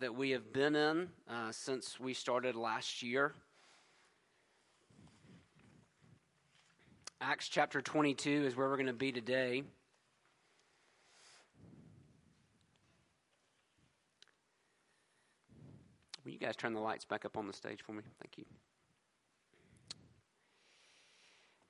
that we have been in uh, since we started last year. Acts chapter 22 is where we're going to be today. Will you guys turn the lights back up on the stage for me? Thank you.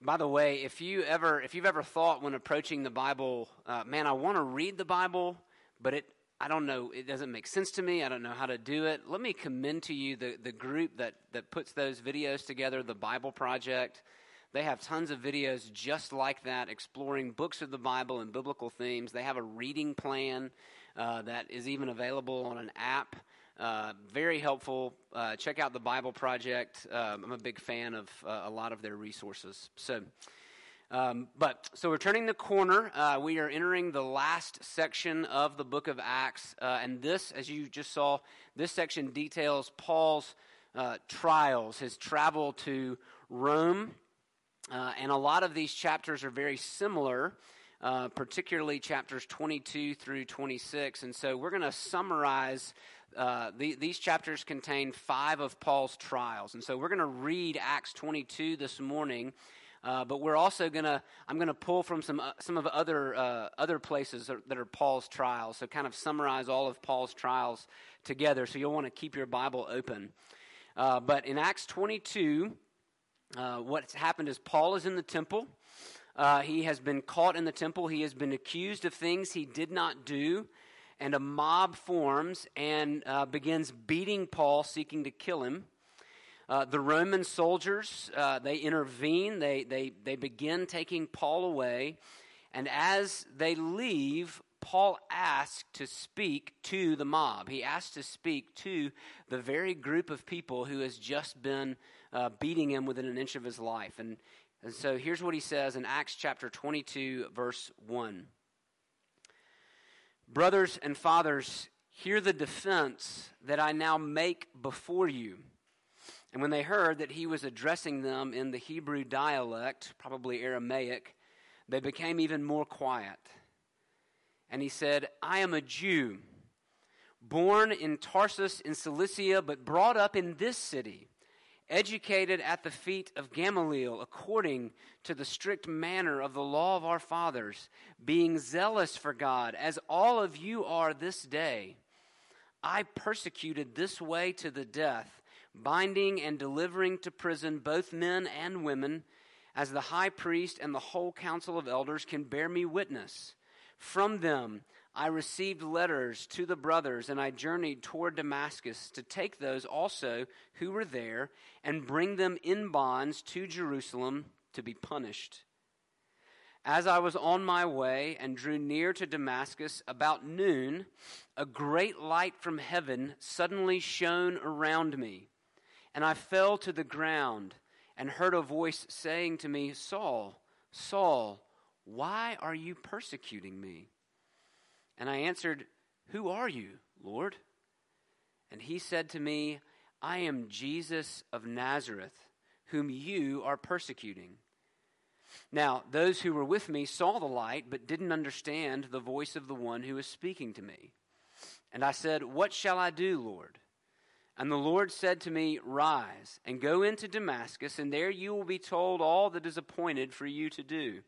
By the way, if you ever if you've ever thought when approaching the Bible, uh, man, I want to read the Bible, but it I don't know, it doesn't make sense to me. I don't know how to do it. Let me commend to you the, the group that, that puts those videos together, the Bible Project. They have tons of videos just like that, exploring books of the Bible and biblical themes. They have a reading plan uh, that is even available on an app. Uh, very helpful. Uh, check out the Bible Project. Um, I'm a big fan of uh, a lot of their resources. So, um, but so we're turning the corner. Uh, we are entering the last section of the book of Acts, uh, and this, as you just saw, this section details Paul's uh, trials, his travel to Rome, uh, and a lot of these chapters are very similar. Uh, particularly chapters 22 through 26. And so we're going to summarize uh, the, these chapters contain five of Paul's trials. And so we're going to read Acts 22 this morning. Uh, but we're also gonna I'm gonna pull from some uh, some of other uh, other places that are Paul's trials. So kind of summarize all of Paul's trials together. So you'll want to keep your Bible open. Uh, but in Acts 22, uh, what's happened is Paul is in the temple. Uh, he has been caught in the temple. He has been accused of things he did not do. And a mob forms and begins beating Paul, seeking to kill him. Uh, the Roman soldiers, uh, they intervene, they, they, they begin taking Paul away, and as they leave, Paul asks to speak to the mob. He asks to speak to the very group of people who has just been uh, beating him within an inch of his life. And, and so here's what he says in Acts chapter 22, verse 1. Brothers and fathers, hear the defense that I now make before you. And when they heard that he was addressing them in the Hebrew dialect, probably Aramaic, they became even more quiet. And he said, I am a Jew, born in Tarsus in Cilicia, but brought up in this city, educated at the feet of Gamaliel, according to the strict manner of the law of our fathers, being zealous for God, as all of you are this day. I persecuted this way to the death binding and delivering to prison both men and women, as the high priest and the whole council of elders can bear me witness. From them I received letters to the brothers, and I journeyed toward Damascus to take those also who were there and bring them in bonds to Jerusalem to be punished. As I was on my way and drew near to Damascus about noon, a great light from heaven suddenly shone around me. And I fell to the ground and heard a voice saying to me, Saul, Saul, why are you persecuting me? And I answered, Who are you, Lord? And he said to me, I am Jesus of Nazareth, whom you are persecuting. Now, those who were with me saw the light, but didn't understand the voice of the one who was speaking to me. And I said, What shall I do, Lord? And the Lord said to me, Rise and go into Damascus, and there you will be told all that is appointed for you to do.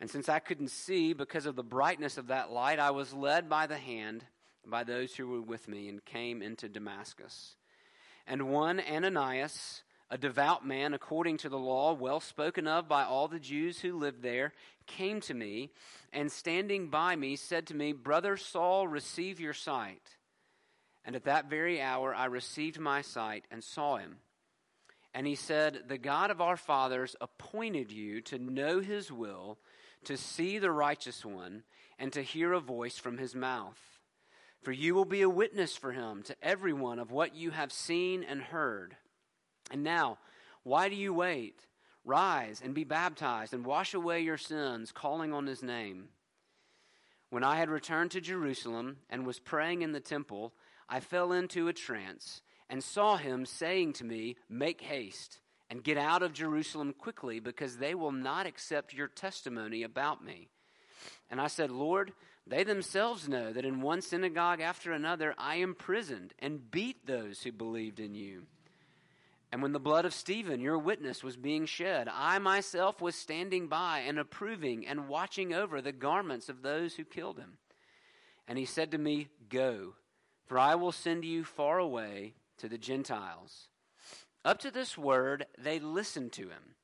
And since I couldn't see because of the brightness of that light, I was led by the hand by those who were with me and came into Damascus. And one Ananias, a devout man according to the law, well spoken of by all the Jews who lived there, came to me and standing by me said to me, Brother Saul, receive your sight. And at that very hour I received my sight and saw him. And he said, The God of our fathers appointed you to know his will, to see the righteous one, and to hear a voice from his mouth. For you will be a witness for him to everyone of what you have seen and heard. And now, why do you wait? Rise and be baptized and wash away your sins, calling on his name. When I had returned to Jerusalem and was praying in the temple, I fell into a trance and saw him saying to me, Make haste and get out of Jerusalem quickly, because they will not accept your testimony about me. And I said, Lord, They themselves know that in one synagogue after another I imprisoned and beat those who believed in you. And when the blood of Stephen, your witness, was being shed, I myself was standing by and approving and watching over the garments of those who killed him. And he said to me, Go, for I will send you far away to the Gentiles. Up to this word, they listened to him.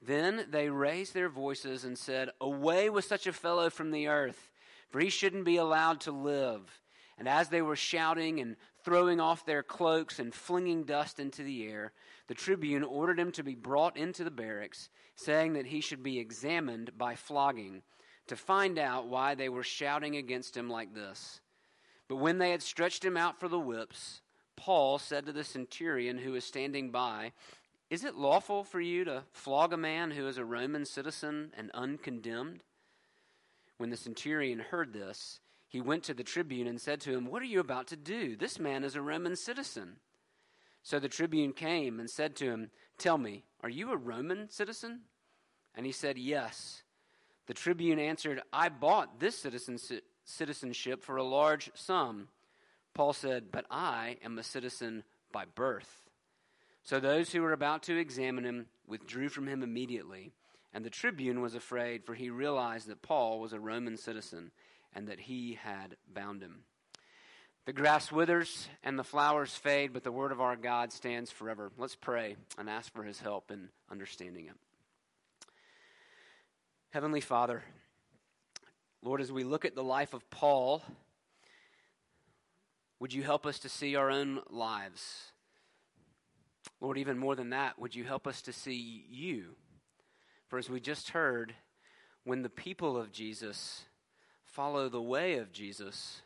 Then they raised their voices and said, Away with such a fellow from the earth, for he shouldn't be allowed to live. And as they were shouting and throwing off their cloaks and flinging dust into the air, the tribune ordered him to be brought into the barracks, saying that he should be examined by flogging, to find out why they were shouting against him like this. But when they had stretched him out for the whips, Paul said to the centurion who was standing by, Is it lawful for you to flog a man who is a Roman citizen and uncondemned? When the centurion heard this, he went to the tribune and said to him, What are you about to do? This man is a Roman citizen. So the tribune came and said to him, Tell me, are you a Roman citizen? And he said, Yes. The tribune answered, I bought this citizenship for a large sum. Paul said, But I am a citizen by birth. So those who were about to examine him withdrew from him immediately. And the tribune was afraid, for he realized that Paul was a Roman citizen and that he had bound him. The grass withers and the flowers fade, but the word of our God stands forever. Let's pray and ask for his help in understanding it. Heavenly Father, Lord, as we look at the life of Paul, would you help us to see our own lives? Lord, even more than that, would you help us to see you? For as we just heard, when the people of Jesus follow the way of Jesus,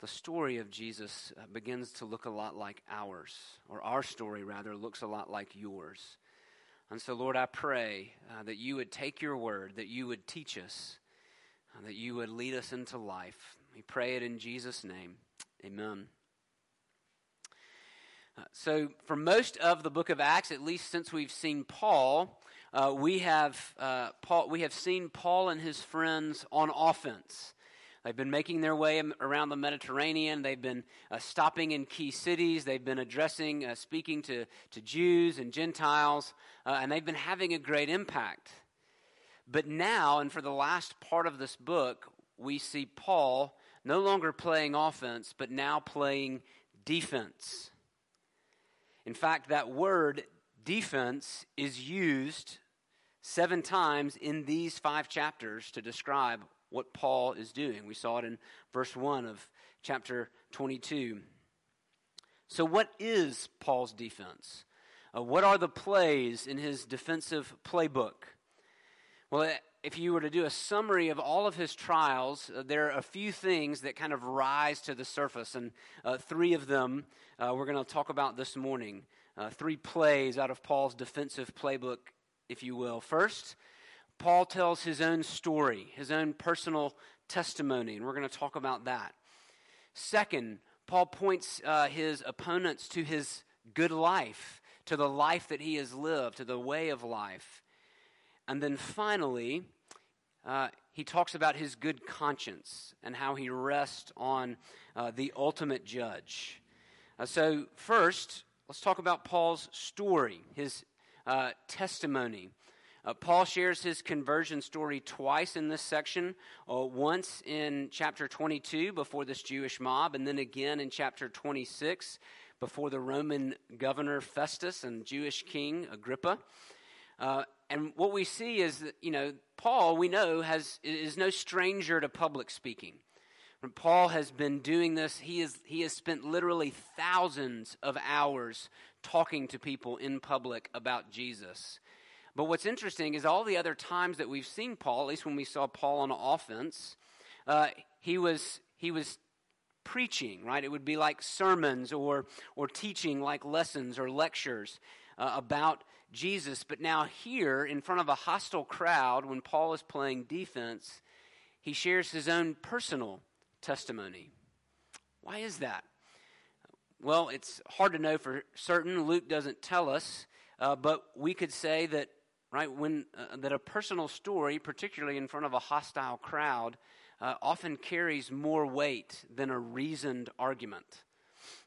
the story of Jesus uh, begins to look a lot like ours, or our story, rather, looks a lot like yours. And so, Lord, I pray uh, that you would take your word, that you would teach us, uh, that you would lead us into life. We pray it in Jesus' name. Amen. Uh, so, for most of the book of Acts, at least since we've seen Paul, uh, we have uh, Paul. We have seen Paul and his friends on offense. They've been making their way around the Mediterranean. They've been uh, stopping in key cities. They've been addressing, uh, speaking to, to Jews and Gentiles, and they've been having a great impact. But now, and for the last part of this book, we see Paul no longer playing offense, but now playing defense. In fact, that word defense is used seven times in these five chapters to describe what Paul is doing. We saw it in verse 1 of chapter 22. So, what is Paul's defense? Uh, what are the plays in his defensive playbook? Well, if you were to do a summary of all of his trials, uh, there are a few things that kind of rise to the surface, and uh, three of them uh, we're going to talk about this morning. Uh, three plays out of Paul's defensive playbook if you will. First, Paul tells his own story, his own personal testimony, and we're going to talk about that. Second, Paul points uh, his opponents to his good life, to the life that he has lived, to the way of life. And then finally, uh, he talks about his good conscience and how he rests on uh, the ultimate judge. Uh, so, first, let's talk about Paul's story, his uh, testimony. Uh, Paul shares his conversion story twice in this section uh, once in chapter 22 before this Jewish mob, and then again in chapter 26 before the Roman governor Festus and Jewish king Agrippa. And what we see is that, you know, Paul, we know, has, is no stranger to public speaking. Paul has been doing this, he, is, he has spent literally thousands of hours talking to people in public about Jesus. But what's interesting is all the other times that we've seen Paul, at least when we saw Paul on offense, uh, he was he was preaching, right? It would be like sermons or or teaching, like lessons or lectures uh, about Jesus. But now here, in front of a hostile crowd, when Paul is playing defense, he shares his own personal testimony. Why is that? Well, it's hard to know for certain. Luke doesn't tell us, uh, but we could say that right when uh, that a personal story, particularly in front of a hostile crowd, uh, often carries more weight than a reasoned argument.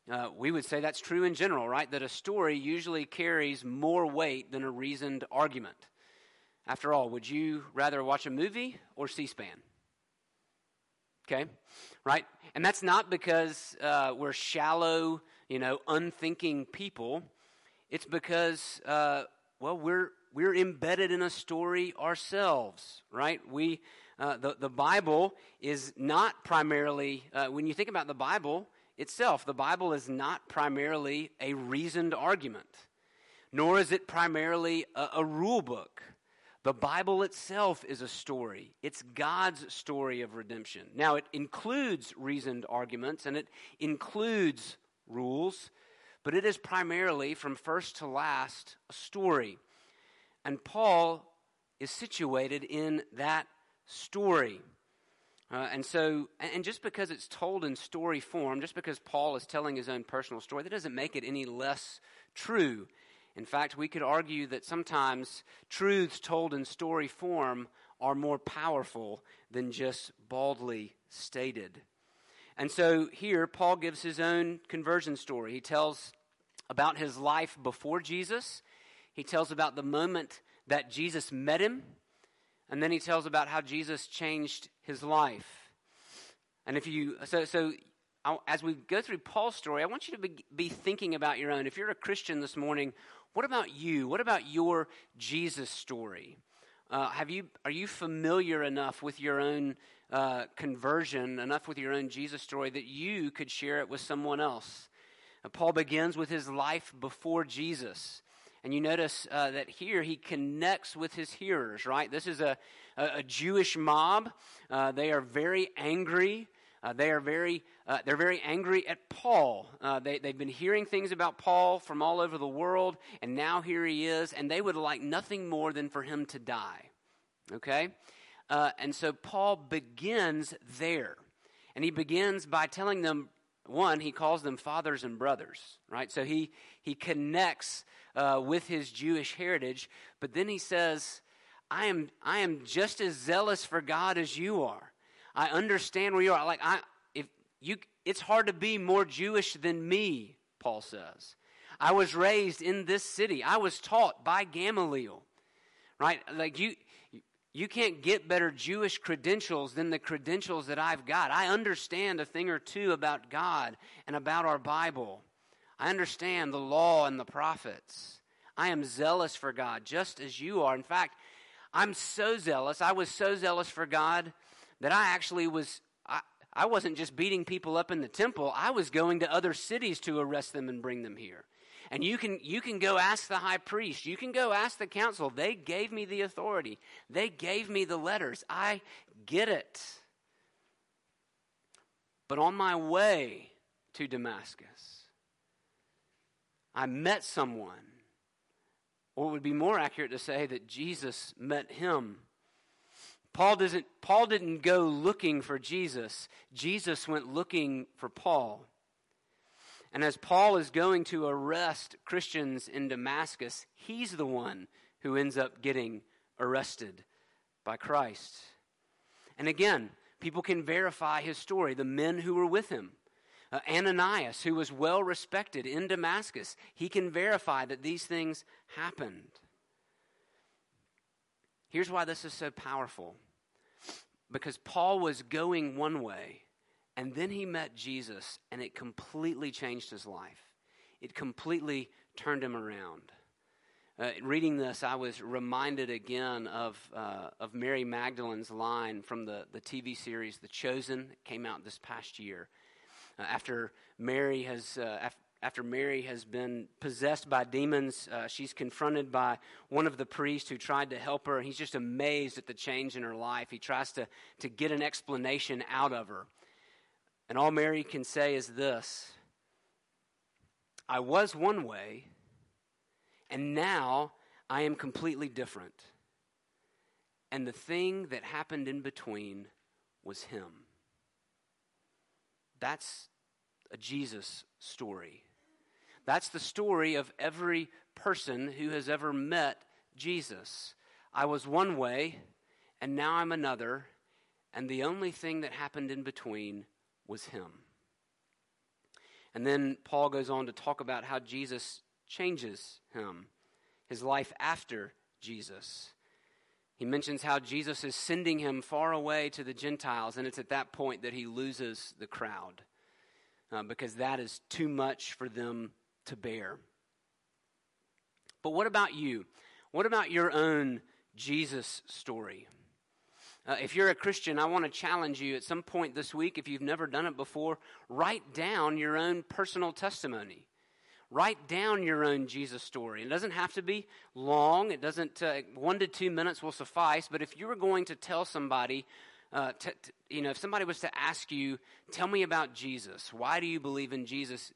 Uh, we would say that's true in general, right? That a story usually carries more weight than a reasoned argument. After all, would you rather watch a movie or C SPAN? Okay, right? And that's not because uh, we're shallow, you know, unthinking people. It's because, uh, well, we're we're embedded in a story ourselves, right? We uh, the the Bible is not primarily uh, when you think about the Bible itself. The Bible is not primarily a reasoned argument, nor is it primarily a, a rule book. The Bible itself is a story. It's God's story of redemption. Now, it includes reasoned arguments and it includes rules, but it is primarily, from first to last, a story. And Paul is situated in that story. Uh, and so, and just because it's told in story form, just because Paul is telling his own personal story, that doesn't make it any less true. In fact, we could argue that sometimes truths told in story form are more powerful than just baldly stated. And so here, Paul gives his own conversion story. He tells about his life before Jesus, he tells about the moment that Jesus met him, and then he tells about how Jesus changed his life. And if you, so, so as we go through Paul's story, I want you to be, be thinking about your own. If you're a Christian this morning, what about you? What about your Jesus story? Uh, have you, are you familiar enough with your own uh, conversion, enough with your own Jesus story that you could share it with someone else? Uh, Paul begins with his life before Jesus. And you notice uh, that here he connects with his hearers, right? This is a, a, a Jewish mob. Uh, they are very angry. Uh, they are very, uh, they're very angry at Paul. Uh, they, they've been hearing things about Paul from all over the world, and now here he is, and they would like nothing more than for him to die. Okay? Uh, and so Paul begins there. And he begins by telling them, one, he calls them fathers and brothers, right? So he, he connects uh, with his Jewish heritage, but then he says, I am, I am just as zealous for God as you are. I understand where you are. Like I, if you, it's hard to be more Jewish than me. Paul says. I was raised in this city. I was taught by Gamaliel. Right? Like you, you can't get better Jewish credentials than the credentials that I've got. I understand a thing or two about God and about our Bible. I understand the law and the prophets. I am zealous for God, just as you are. In fact, I'm so zealous. I was so zealous for God that I actually was, I, I wasn't just beating people up in the temple, I was going to other cities to arrest them and bring them here. And you can, you can go ask the high priest. You can go ask the council. They gave me the authority. They gave me the letters. I get it. But on my way to Damascus, I met someone, or it would be more accurate to say that Jesus met him. Paul doesn't Paul didn't go looking for Jesus. Jesus went looking for Paul. And as Paul is going to arrest Christians in Damascus, he's the one who ends up getting arrested by Christ. And again, people can verify his story, the men who were with him. Uh, Ananias, who was well respected in Damascus, he can verify that these things happened. Here's why this is so powerful because Paul was going one way, and then he met Jesus, and it completely changed his life. It completely turned him around. Uh, reading this, I was reminded again of, uh, of Mary Magdalene's line from the, the TV series The Chosen, came out this past year. Uh, after Mary has, uh, af- after Mary has been possessed by demons, uh, she's confronted by one of the priests who tried to help her. He's just amazed at the change in her life. He tries to, to get an explanation out of her. And all Mary can say is this I was one way, and now I am completely different. And the thing that happened in between was him. That's a Jesus story. That's the story of every person who has ever met Jesus. I was one way, and now I'm another, and the only thing that happened in between was him. And then Paul goes on to talk about how Jesus changes him, his life after Jesus. He mentions how Jesus is sending him far away to the Gentiles, and it's at that point that he loses the crowd uh, because that is too much for them to bear. But what about you? What about your own Jesus story? Uh, if you're a Christian, I want to challenge you at some point this week, if you've never done it before, write down your own personal testimony. Write down your own Jesus story. It doesn't have to be long. It doesn't, uh, one to two minutes will suffice. But if you were going to tell somebody, uh, t- t- you know, if somebody was to ask you, tell me about Jesus, why do you believe in Jesus?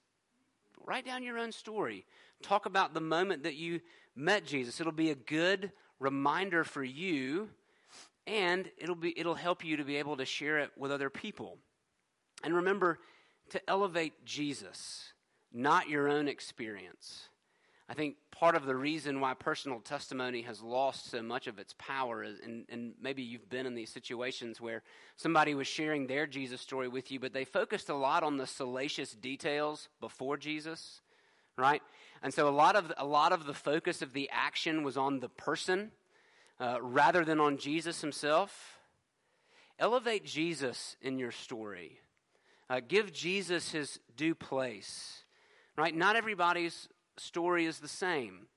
Write down your own story. Talk about the moment that you met Jesus. It'll be a good reminder for you and it'll be it'll help you to be able to share it with other people. And remember to elevate Jesus, not your own experience. I think part of the reason why personal testimony has lost so much of its power is, and, and maybe you've been in these situations where somebody was sharing their Jesus story with you, but they focused a lot on the salacious details before Jesus, right? And so a lot of a lot of the focus of the action was on the person uh, rather than on Jesus himself. Elevate Jesus in your story. Uh, give Jesus his due place. Right? Not everybody's story is the same.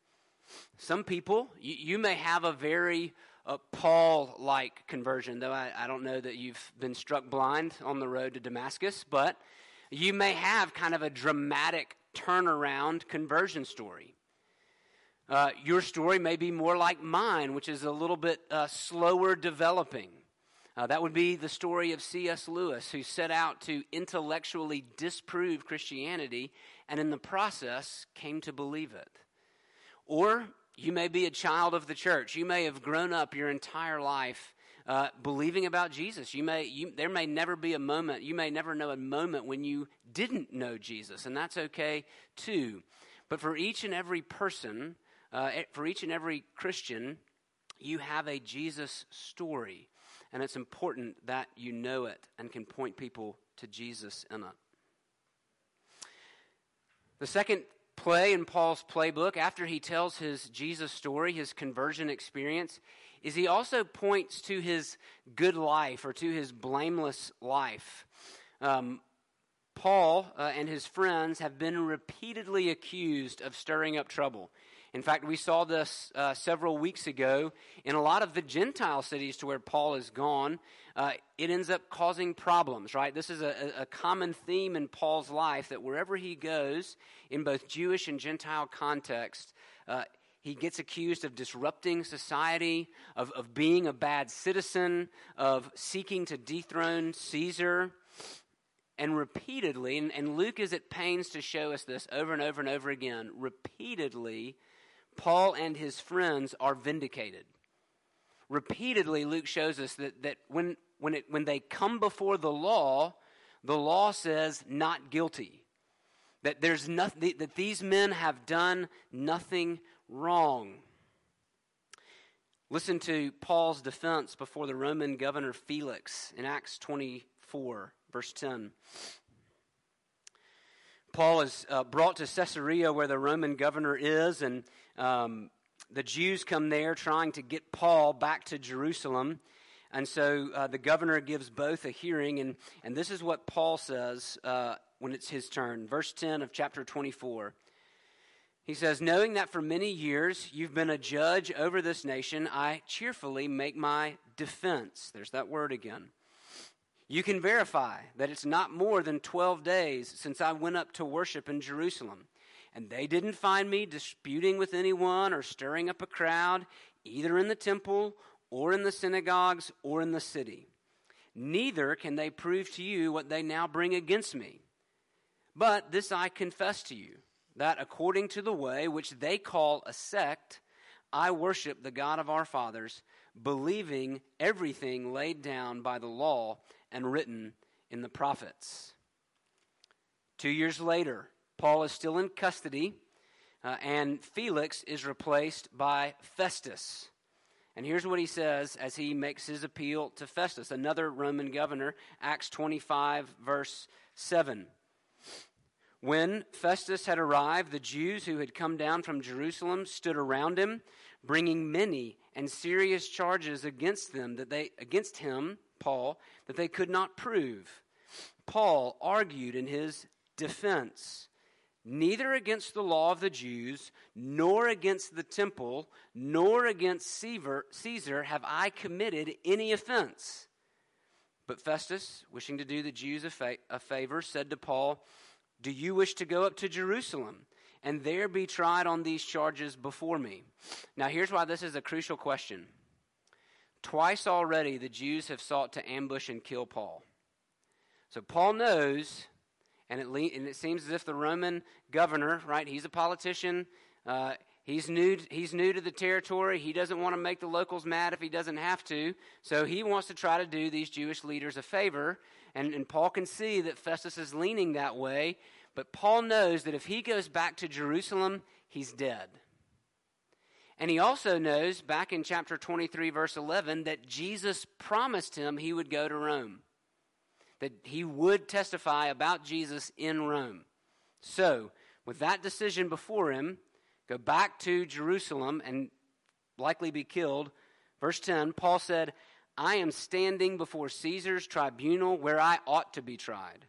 Some people, you, you may have a very uh, Paul like conversion, though I, I don't know that you've been struck blind on the road to Damascus, but you may have kind of a dramatic turnaround conversion story. Uh, your story may be more like mine, which is a little bit uh, slower developing. Uh, that would be the story of C.S. Lewis, who set out to intellectually disprove Christianity and in the process came to believe it. Or you may be a child of the church. You may have grown up your entire life uh, believing about Jesus. You may, you, there may never be a moment, you may never know a moment when you didn't know Jesus, and that's okay too. But for each and every person, uh, for each and every Christian, you have a Jesus story. And it's important that you know it and can point people to Jesus in it. The second play in Paul's playbook, after he tells his Jesus story, his conversion experience, is he also points to his good life or to his blameless life. Um, Paul uh, and his friends have been repeatedly accused of stirring up trouble. In fact, we saw this uh, several weeks ago in a lot of the Gentile cities to where Paul has gone. Uh, it ends up causing problems, right? This is a, a, common theme in Paul's life that wherever he goes, in both Jewish and Gentile context, uh, he gets accused of disrupting society, of, of being a bad citizen, of seeking to dethrone Caesar. And repeatedly, and, and Luke is at pains to show us this over and over and over again, repeatedly, Paul and his friends are vindicated. Repeatedly, Luke shows us that, that when, when, it, when they come before the law, the law says not guilty. That, there's nothing, that these men have done nothing wrong. Listen to Paul's defense before the Roman governor Felix in Acts 24, verse 10. Paul is uh, brought to Caesarea where the Roman governor is, and um, the Jews come there trying to get Paul back to Jerusalem. And so uh, the governor gives both a hearing, and, and this is what Paul says uh, when it's his turn. Verse 10 of chapter 24. He says, Knowing that for many years you've been a judge over this nation, I cheerfully make my defense. There's that word again. You can verify that it's not more than 12 days since I went up to worship in Jerusalem. And they didn't find me disputing with anyone or stirring up a crowd, either in the temple or in the synagogues or in the city. Neither can they prove to you what they now bring against me. But this I confess to you, that according to the way which they call a sect, I worship the God of our fathers, believing everything laid down by the law and written in the prophets. Two years later, Paul is still in custody, uh, and Felix is replaced by Festus. And here's what he says as he makes his appeal to Festus, another Roman governor, Acts 25, verse 7. When Festus had arrived, the Jews who had come down from Jerusalem stood around him, bringing many and serious charges against them that they against him, Paul, that they could not prove. Paul argued in his defense neither against the law of the Jews, nor against the temple, nor against Caesar have I committed any offense. But Festus, wishing to do the Jews a, fa- a favor, said to Paul, Do you wish to go up to Jerusalem and there be tried on these charges before me? Now, here's why this is a crucial question. Twice already the Jews have sought to ambush and kill Paul. So Paul knows and it, le- and it seems as if the Roman governor, right, he's a politician. Uh, he's, new, he's new to the territory. He doesn't want to make the locals mad if he doesn't have to. So he wants to try to do these Jewish leaders a favor. And, and Paul can see that Festus is leaning that way. But Paul knows that if he goes back to Jerusalem, he's dead. And he also knows, back in chapter 23, verse 11, that Jesus promised him he would go to Rome that he would testify about Jesus in Rome. So, with that decision before him, go back to Jerusalem and likely be killed. Verse 10, Paul said, I am standing before Caesar's tribunal where I ought to be tried.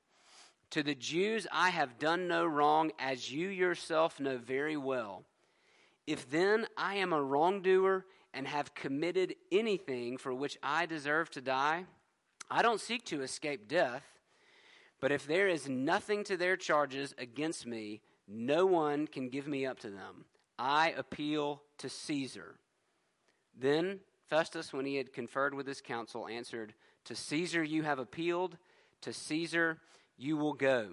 To the Jews I have done no wrong, as you yourself know very well. If then I am a wrongdoer and have committed anything for which I deserve to die, I don't seek to escape death, but if there is nothing to their charges against me, no one can give me up to them. I appeal to Caesar. Then Festus, when he had conferred with his council, answered, To Caesar you have appealed, to Caesar you will go.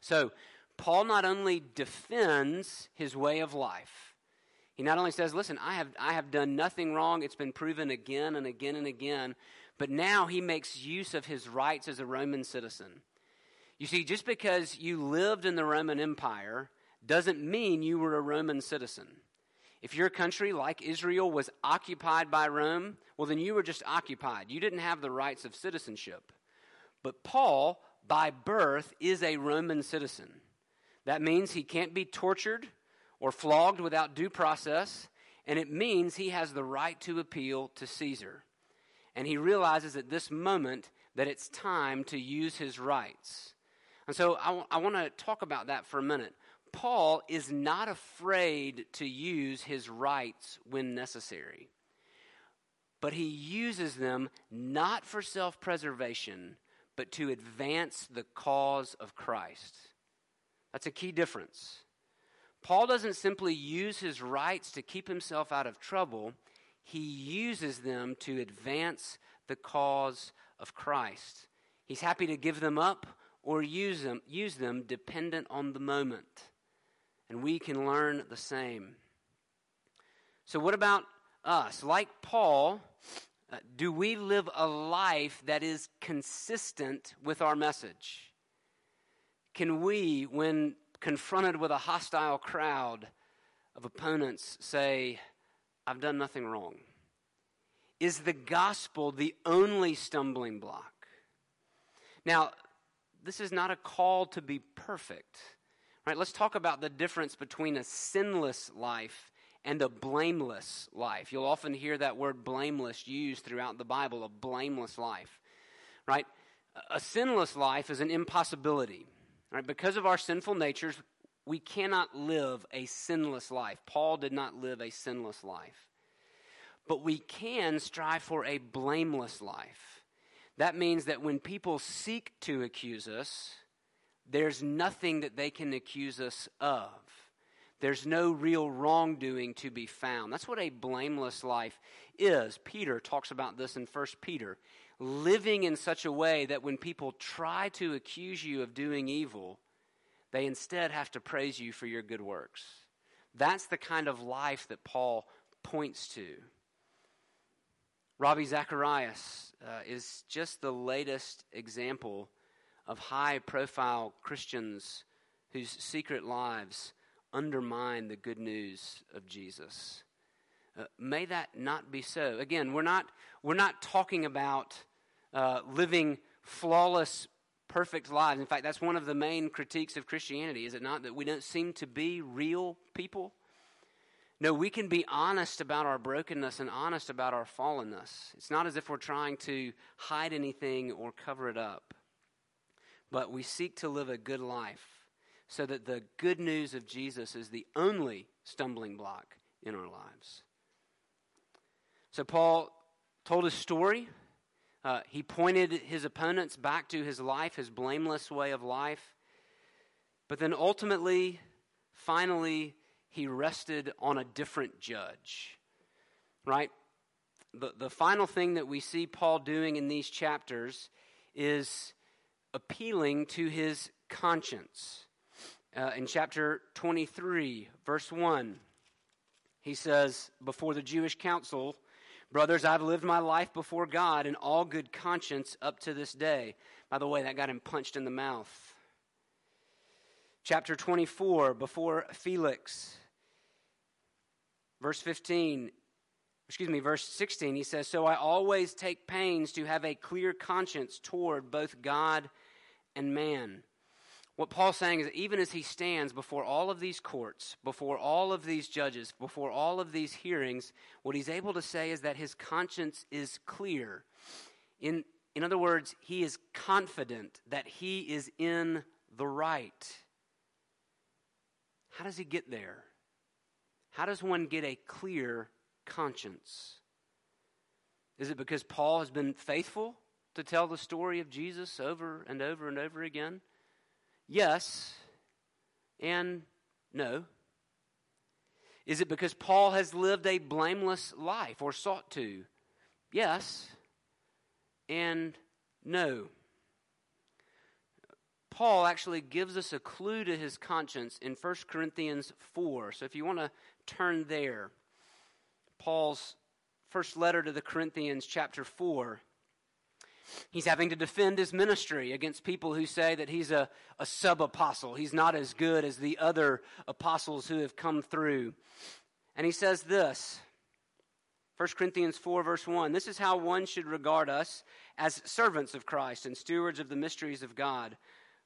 So, Paul not only defends his way of life, he not only says, Listen, I have, I have done nothing wrong, it's been proven again and again and again, but now he makes use of his rights as a Roman citizen. You see, just because you lived in the Roman Empire doesn't mean you were a Roman citizen. If your country, like Israel, was occupied by Rome, well, then you were just occupied. You didn't have the rights of citizenship. But Paul, by birth, is a Roman citizen. That means he can't be tortured or flogged without due process, and it means he has the right to appeal to Caesar and he realizes at this moment that it's time to use his rights. And so I, w- I want to talk about that for a minute. Paul is not afraid to use his rights when necessary, but he uses them not for self preservation, but to advance the cause of Christ. That's a key difference. Paul doesn't simply use his rights to keep himself out of trouble, he uses them to advance the cause of Christ. He's happy to give them up or use them, use them dependent on the moment. And we can learn the same. So, what about us? Like Paul, uh, do we live a life that is consistent with our message? Can we, when confronted with a hostile crowd of opponents, say, I've done nothing wrong? Is the gospel the only stumbling block? Now, this is not a call to be perfect. Right? Let's talk about the difference between a sinless life and a blameless life. You'll often hear that word blameless used throughout the Bible, a blameless life. Right? A sinless life is an impossibility. Right? Because of our sinful natures, we cannot live a sinless life. Paul did not live a sinless life. But we can strive for a blameless life. That means that when people seek to accuse us, there's nothing that they can accuse us of. There's no real wrongdoing to be found. That's what a blameless life is. Peter talks about this in 1 Peter. Living in such a way that when people try to accuse you of doing evil, they instead have to praise you for your good works. That's the kind of life that Paul points to. Ravi Zacharias uh, is just the latest example of high profile Christians whose secret lives undermine the good news of Jesus. Uh, may that not be so. Again, we're not, we're not talking about uh, living flawless, perfect lives. In fact, that's one of the main critiques of Christianity, is it not? That we don't seem to be real people. No, we can be honest about our brokenness and honest about our fallenness. It's not as if we're trying to hide anything or cover it up, but we seek to live a good life so that the good news of Jesus is the only stumbling block in our lives. So, Paul told his story. Uh, he pointed his opponents back to his life, his blameless way of life. But then ultimately, finally, he rested on a different judge. Right? The, the final thing that we see Paul doing in these chapters is appealing to his conscience. Uh, in chapter 23, verse 1, he says, Before the Jewish council, Brothers, I've lived my life before God in all good conscience up to this day. By the way, that got him punched in the mouth. Chapter 24, before Felix. Verse 15, excuse me, verse 16, he says, So I always take pains to have a clear conscience toward both God and man. What Paul's saying is that even as he stands before all of these courts, before all of these judges, before all of these hearings, what he's able to say is that his conscience is clear. In, in other words, he is confident that he is in the right. How does he get there? How does one get a clear conscience? Is it because Paul has been faithful to tell the story of Jesus over and over and over again? Yes and no. Is it because Paul has lived a blameless life or sought to? Yes and no. Paul actually gives us a clue to his conscience in 1 Corinthians 4. So if you want to turn there, Paul's first letter to the Corinthians, chapter 4. He's having to defend his ministry against people who say that he's a, a sub apostle. He's not as good as the other apostles who have come through. And he says this 1 Corinthians 4, verse 1 This is how one should regard us as servants of Christ and stewards of the mysteries of God.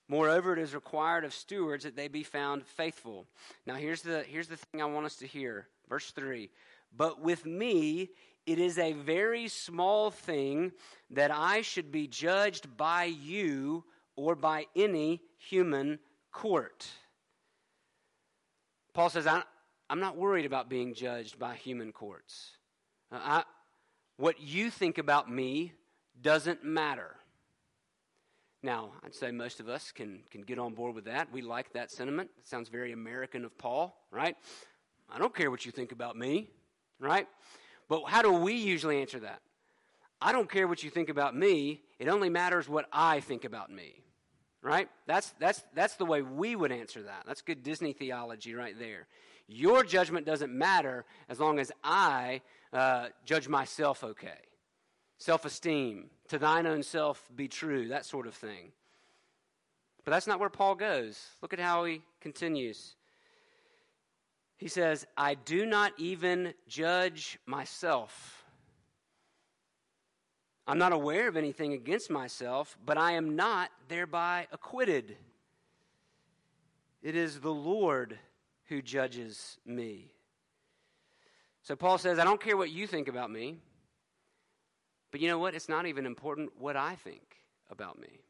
Moreover, it is required of stewards that they be found faithful. Now, here's the, here's the thing I want us to hear. Verse 3 But with me, it is a very small thing that I should be judged by you or by any human court. Paul says, I'm not worried about being judged by human courts. Uh, I, what you think about me doesn't matter. Now, I'd say most of us can, can get on board with that. We like that sentiment. It sounds very American of Paul, right? I don't care what you think about me, right? But how do we usually answer that? I don't care what you think about me. It only matters what I think about me. Right? That's, that's, that's the way we would answer that. That's good Disney theology right there. Your judgment doesn't matter as long as I uh, judge myself okay. Self esteem, to thine own self be true, that sort of thing. But that's not where Paul goes. Look at how he continues. He says, I do not even judge myself. I'm not aware of anything against myself, but I am not thereby acquitted. It is the Lord who judges me. So Paul says, I don't care what you think about me, but you know what? It's not even important what I think about me.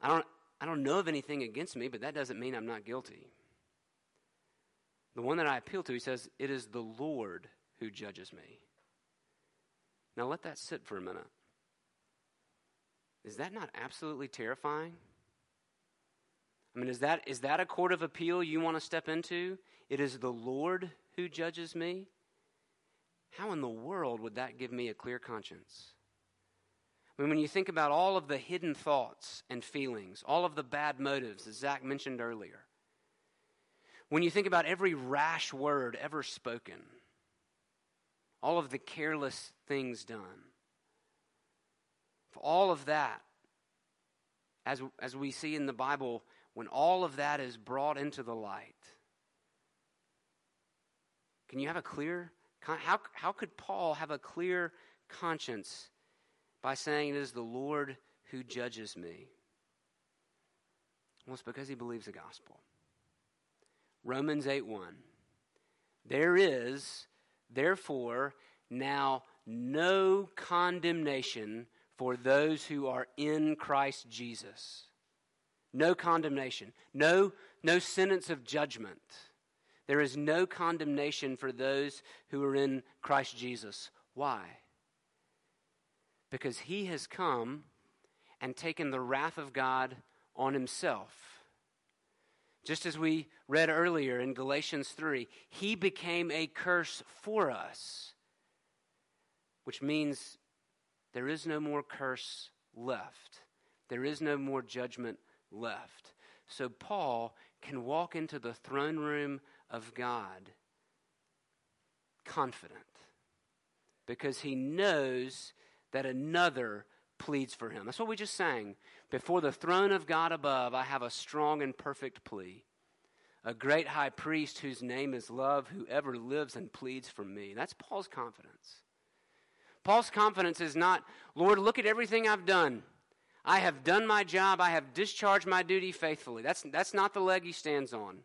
I don't, I don't know of anything against me, but that doesn't mean I'm not guilty. The one that I appeal to, he says, it is the Lord who judges me. Now let that sit for a minute. Is that not absolutely terrifying? I mean, is that, is that a court of appeal you want to step into? It is the Lord who judges me? How in the world would that give me a clear conscience? I mean, when you think about all of the hidden thoughts and feelings, all of the bad motives, as Zach mentioned earlier, when you think about every rash word ever spoken, all of the careless things done, all of that, as, as we see in the Bible, when all of that is brought into the light, Can you have a clear how, how could Paul have a clear conscience by saying it is the Lord who judges me? Well, it's because he believes the gospel. Romans 8 1. There is, therefore, now no condemnation for those who are in Christ Jesus. No condemnation. No, no sentence of judgment. There is no condemnation for those who are in Christ Jesus. Why? Because he has come and taken the wrath of God on himself. Just as we read earlier in Galatians 3, he became a curse for us, which means there is no more curse left. There is no more judgment left. So Paul can walk into the throne room of God confident because he knows that another pleads for him. That's what we just sang. Before the throne of God above, I have a strong and perfect plea. A great high priest whose name is love, whoever lives and pleads for me. That's Paul's confidence. Paul's confidence is not, Lord, look at everything I've done. I have done my job. I have discharged my duty faithfully. That's, that's not the leg he stands on.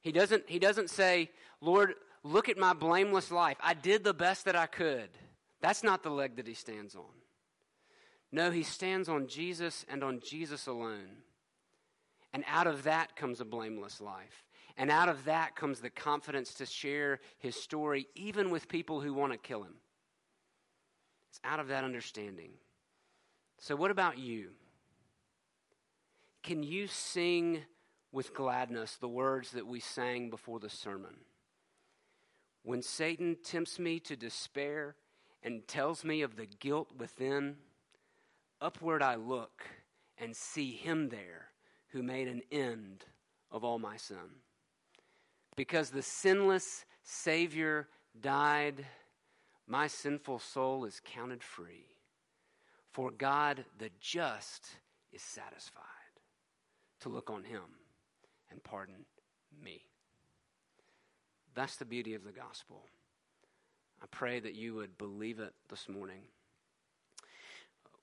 He doesn't, he doesn't say, Lord, look at my blameless life. I did the best that I could. That's not the leg that he stands on. No, he stands on Jesus and on Jesus alone. And out of that comes a blameless life. And out of that comes the confidence to share his story, even with people who want to kill him. It's out of that understanding. So, what about you? Can you sing with gladness the words that we sang before the sermon. When Satan tempts me to despair and tells me of the guilt within, upward I look and see him there who made an end of all my sin. Because the sinless Savior died, my sinful soul is counted free. For God the just is satisfied to look on him and pardon me. That's the beauty of the gospel. I pray that you would believe it this morning.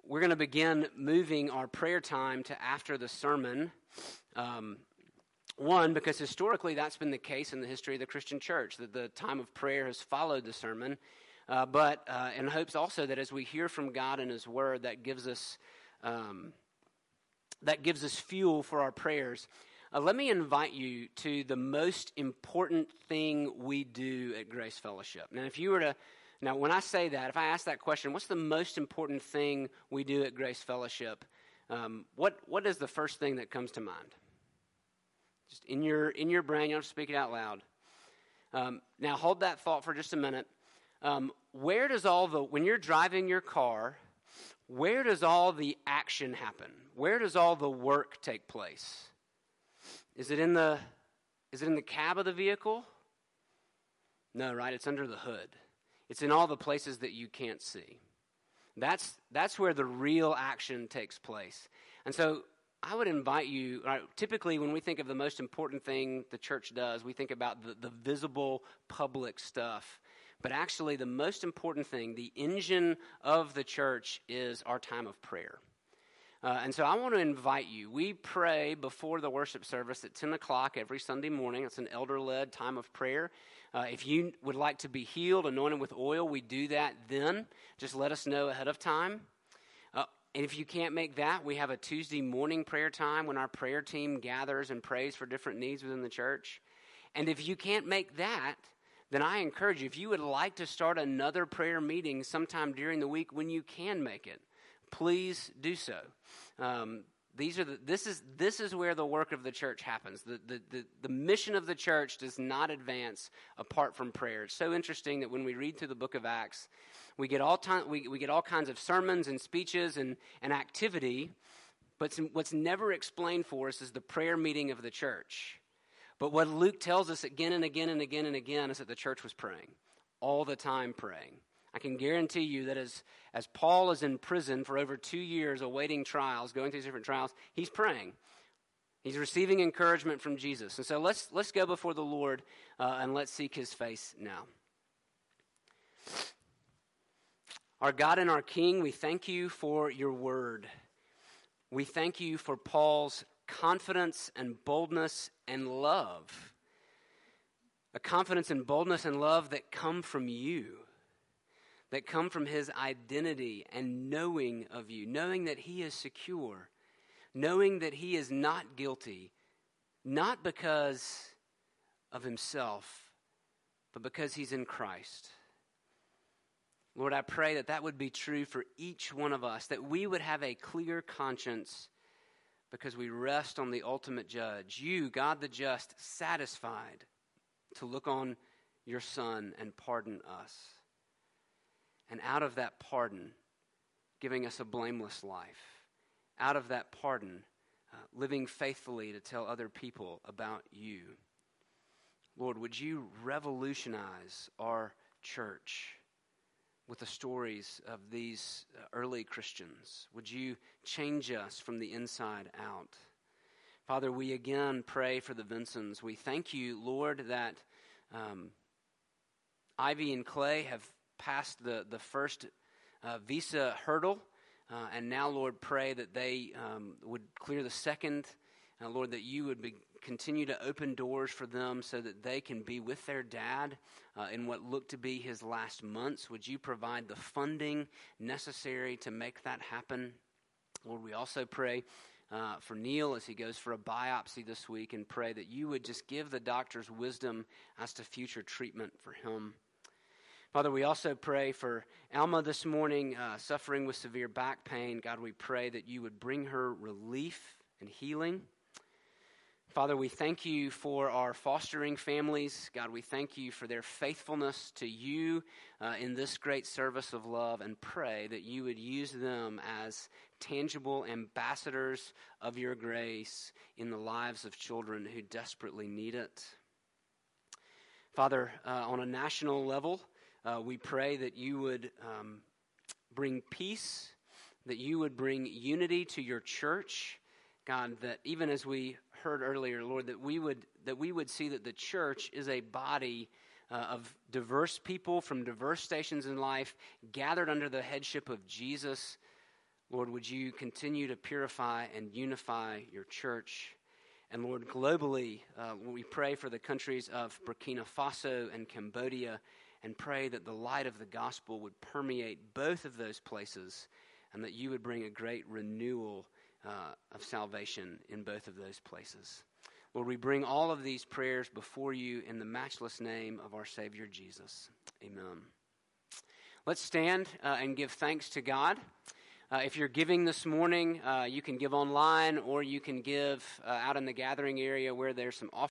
We're going to begin moving our prayer time to after the sermon. Um, one, because historically that's been the case in the history of the Christian church, that the time of prayer has followed the sermon. Uh, but uh, in hopes also that as we hear from God and His Word, that gives us um, that gives us fuel for our prayers. Uh, let me invite you to the most important thing we do at Grace Fellowship. Now, if you were to, now when I say that, if I ask that question, what's the most important thing we do at Grace Fellowship? Um, what what is the first thing that comes to mind? Just in your in your brain, you don't speak it out loud. Um, now, hold that thought for just a minute. Um, where does all the when you're driving your car? Where does all the action happen? Where does all the work take place? Is it in the is it in the cab of the vehicle? No, right? It's under the hood. It's in all the places that you can't see. That's that's where the real action takes place. And so I would invite you, right, typically when we think of the most important thing the church does, we think about the, the visible public stuff. But actually, the most important thing, the engine of the church, is our time of prayer. Uh, and so I want to invite you. We pray before the worship service at 10 o'clock every Sunday morning. It's an elder led time of prayer. Uh, if you would like to be healed, anointed with oil, we do that then. Just let us know ahead of time. Uh, and if you can't make that, we have a Tuesday morning prayer time when our prayer team gathers and prays for different needs within the church. And if you can't make that, then I encourage you, if you would like to start another prayer meeting sometime during the week when you can make it, please do so. Um, these are the, this is this is where the work of the church happens. The, the, the, the, mission of the church does not advance apart from prayer. It's so interesting that when we read through the book of Acts, we get all time, we, we get all kinds of sermons and speeches and, and activity, but some, what's never explained for us is the prayer meeting of the church. But what Luke tells us again and again and again and again is that the church was praying, all the time praying. I can guarantee you that as, as Paul is in prison for over two years awaiting trials, going through these different trials, he's praying. He's receiving encouragement from Jesus. And so let's, let's go before the Lord uh, and let's seek his face now. Our God and our King, we thank you for your word. We thank you for Paul's confidence and boldness and love. A confidence and boldness and love that come from you, that come from his identity and knowing of you, knowing that he is secure, knowing that he is not guilty, not because of himself, but because he's in Christ. Lord, I pray that that would be true for each one of us, that we would have a clear conscience because we rest on the ultimate judge, you, God the just, satisfied to look on your Son and pardon us. And out of that pardon, giving us a blameless life. Out of that pardon, uh, living faithfully to tell other people about you. Lord, would you revolutionize our church? with the stories of these uh, early Christians. Would you change us from the inside out? Father, we again pray for the Vincents. We thank you, Lord, that um, Ivy and Clay have passed the, the first uh, visa hurdle. Uh, and now, Lord, pray that they um, would clear the second. Uh, Lord, that you would be, continue to open doors for them so that they can be with their dad uh, in what looked to be his last months. Would you provide the funding necessary to make that happen? Lord, we also pray uh, for Neil as he goes for a biopsy this week and pray that you would just give the doctors wisdom as to future treatment for him. Father, we also pray for Alma this morning, uh, suffering with severe back pain. God, we pray that you would bring her relief and healing. Father, we thank you for our fostering families. God, we thank you for their faithfulness to you uh, in this great service of love and pray that you would use them as tangible ambassadors of your grace in the lives of children who desperately need it. Father, uh, on a national level, uh, we pray that you would um, bring peace, that you would bring unity to your church. God, that even as we heard earlier, Lord, that we would that we would see that the church is a body uh, of diverse people from diverse stations in life gathered under the headship of Jesus. Lord, would you continue to purify and unify your church? And Lord, globally, uh, we pray for the countries of Burkina Faso and Cambodia and pray that the light of the gospel would permeate both of those places and that you would bring a great renewal uh, of salvation in both of those places. Lord, we bring all of these prayers before you in the matchless name of our Savior Jesus. Amen. Let's stand uh, and give thanks to God. Uh, if you're giving this morning, uh, you can give online or you can give uh, out in the gathering area where there's some offerings.